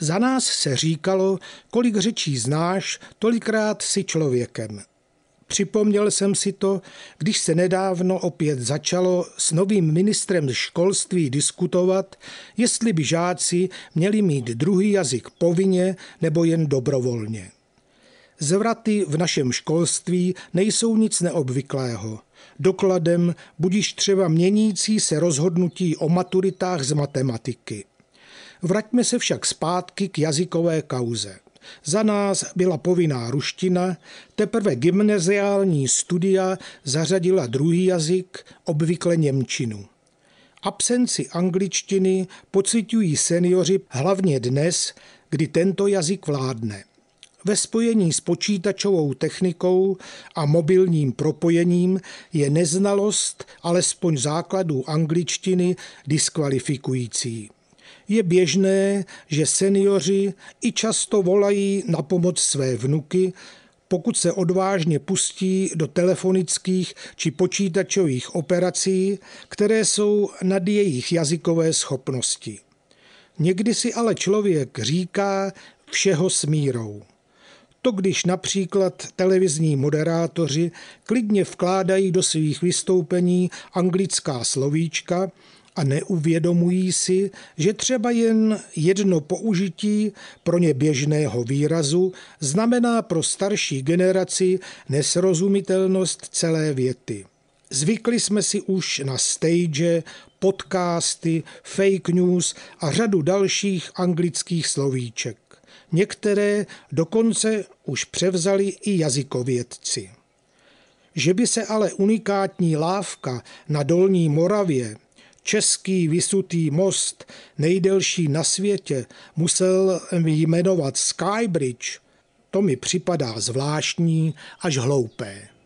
Za nás se říkalo, kolik řečí znáš, tolikrát si člověkem. Připomněl jsem si to, když se nedávno opět začalo s novým ministrem školství diskutovat, jestli by žáci měli mít druhý jazyk povinně nebo jen dobrovolně. Zvraty v našem školství nejsou nic neobvyklého. Dokladem budíš třeba měnící se rozhodnutí o maturitách z matematiky. Vraťme se však zpátky k jazykové kauze. Za nás byla povinná ruština, teprve gymnaziální studia zařadila druhý jazyk, obvykle Němčinu. Absenci angličtiny pocitují seniori hlavně dnes, kdy tento jazyk vládne. Ve spojení s počítačovou technikou a mobilním propojením je neznalost alespoň základů angličtiny diskvalifikující. Je běžné, že seniori i často volají na pomoc své vnuky, pokud se odvážně pustí do telefonických či počítačových operací, které jsou nad jejich jazykové schopnosti. Někdy si ale člověk říká všeho s mírou. To když například televizní moderátoři klidně vkládají do svých vystoupení anglická slovíčka, a neuvědomují si, že třeba jen jedno použití pro ně běžného výrazu znamená pro starší generaci nesrozumitelnost celé věty. Zvykli jsme si už na stage, podcasty, fake news a řadu dalších anglických slovíček. Některé dokonce už převzali i jazykovědci. Že by se ale unikátní lávka na Dolní Moravě český vysutý most, nejdelší na světě, musel jmenovat Skybridge, to mi připadá zvláštní až hloupé.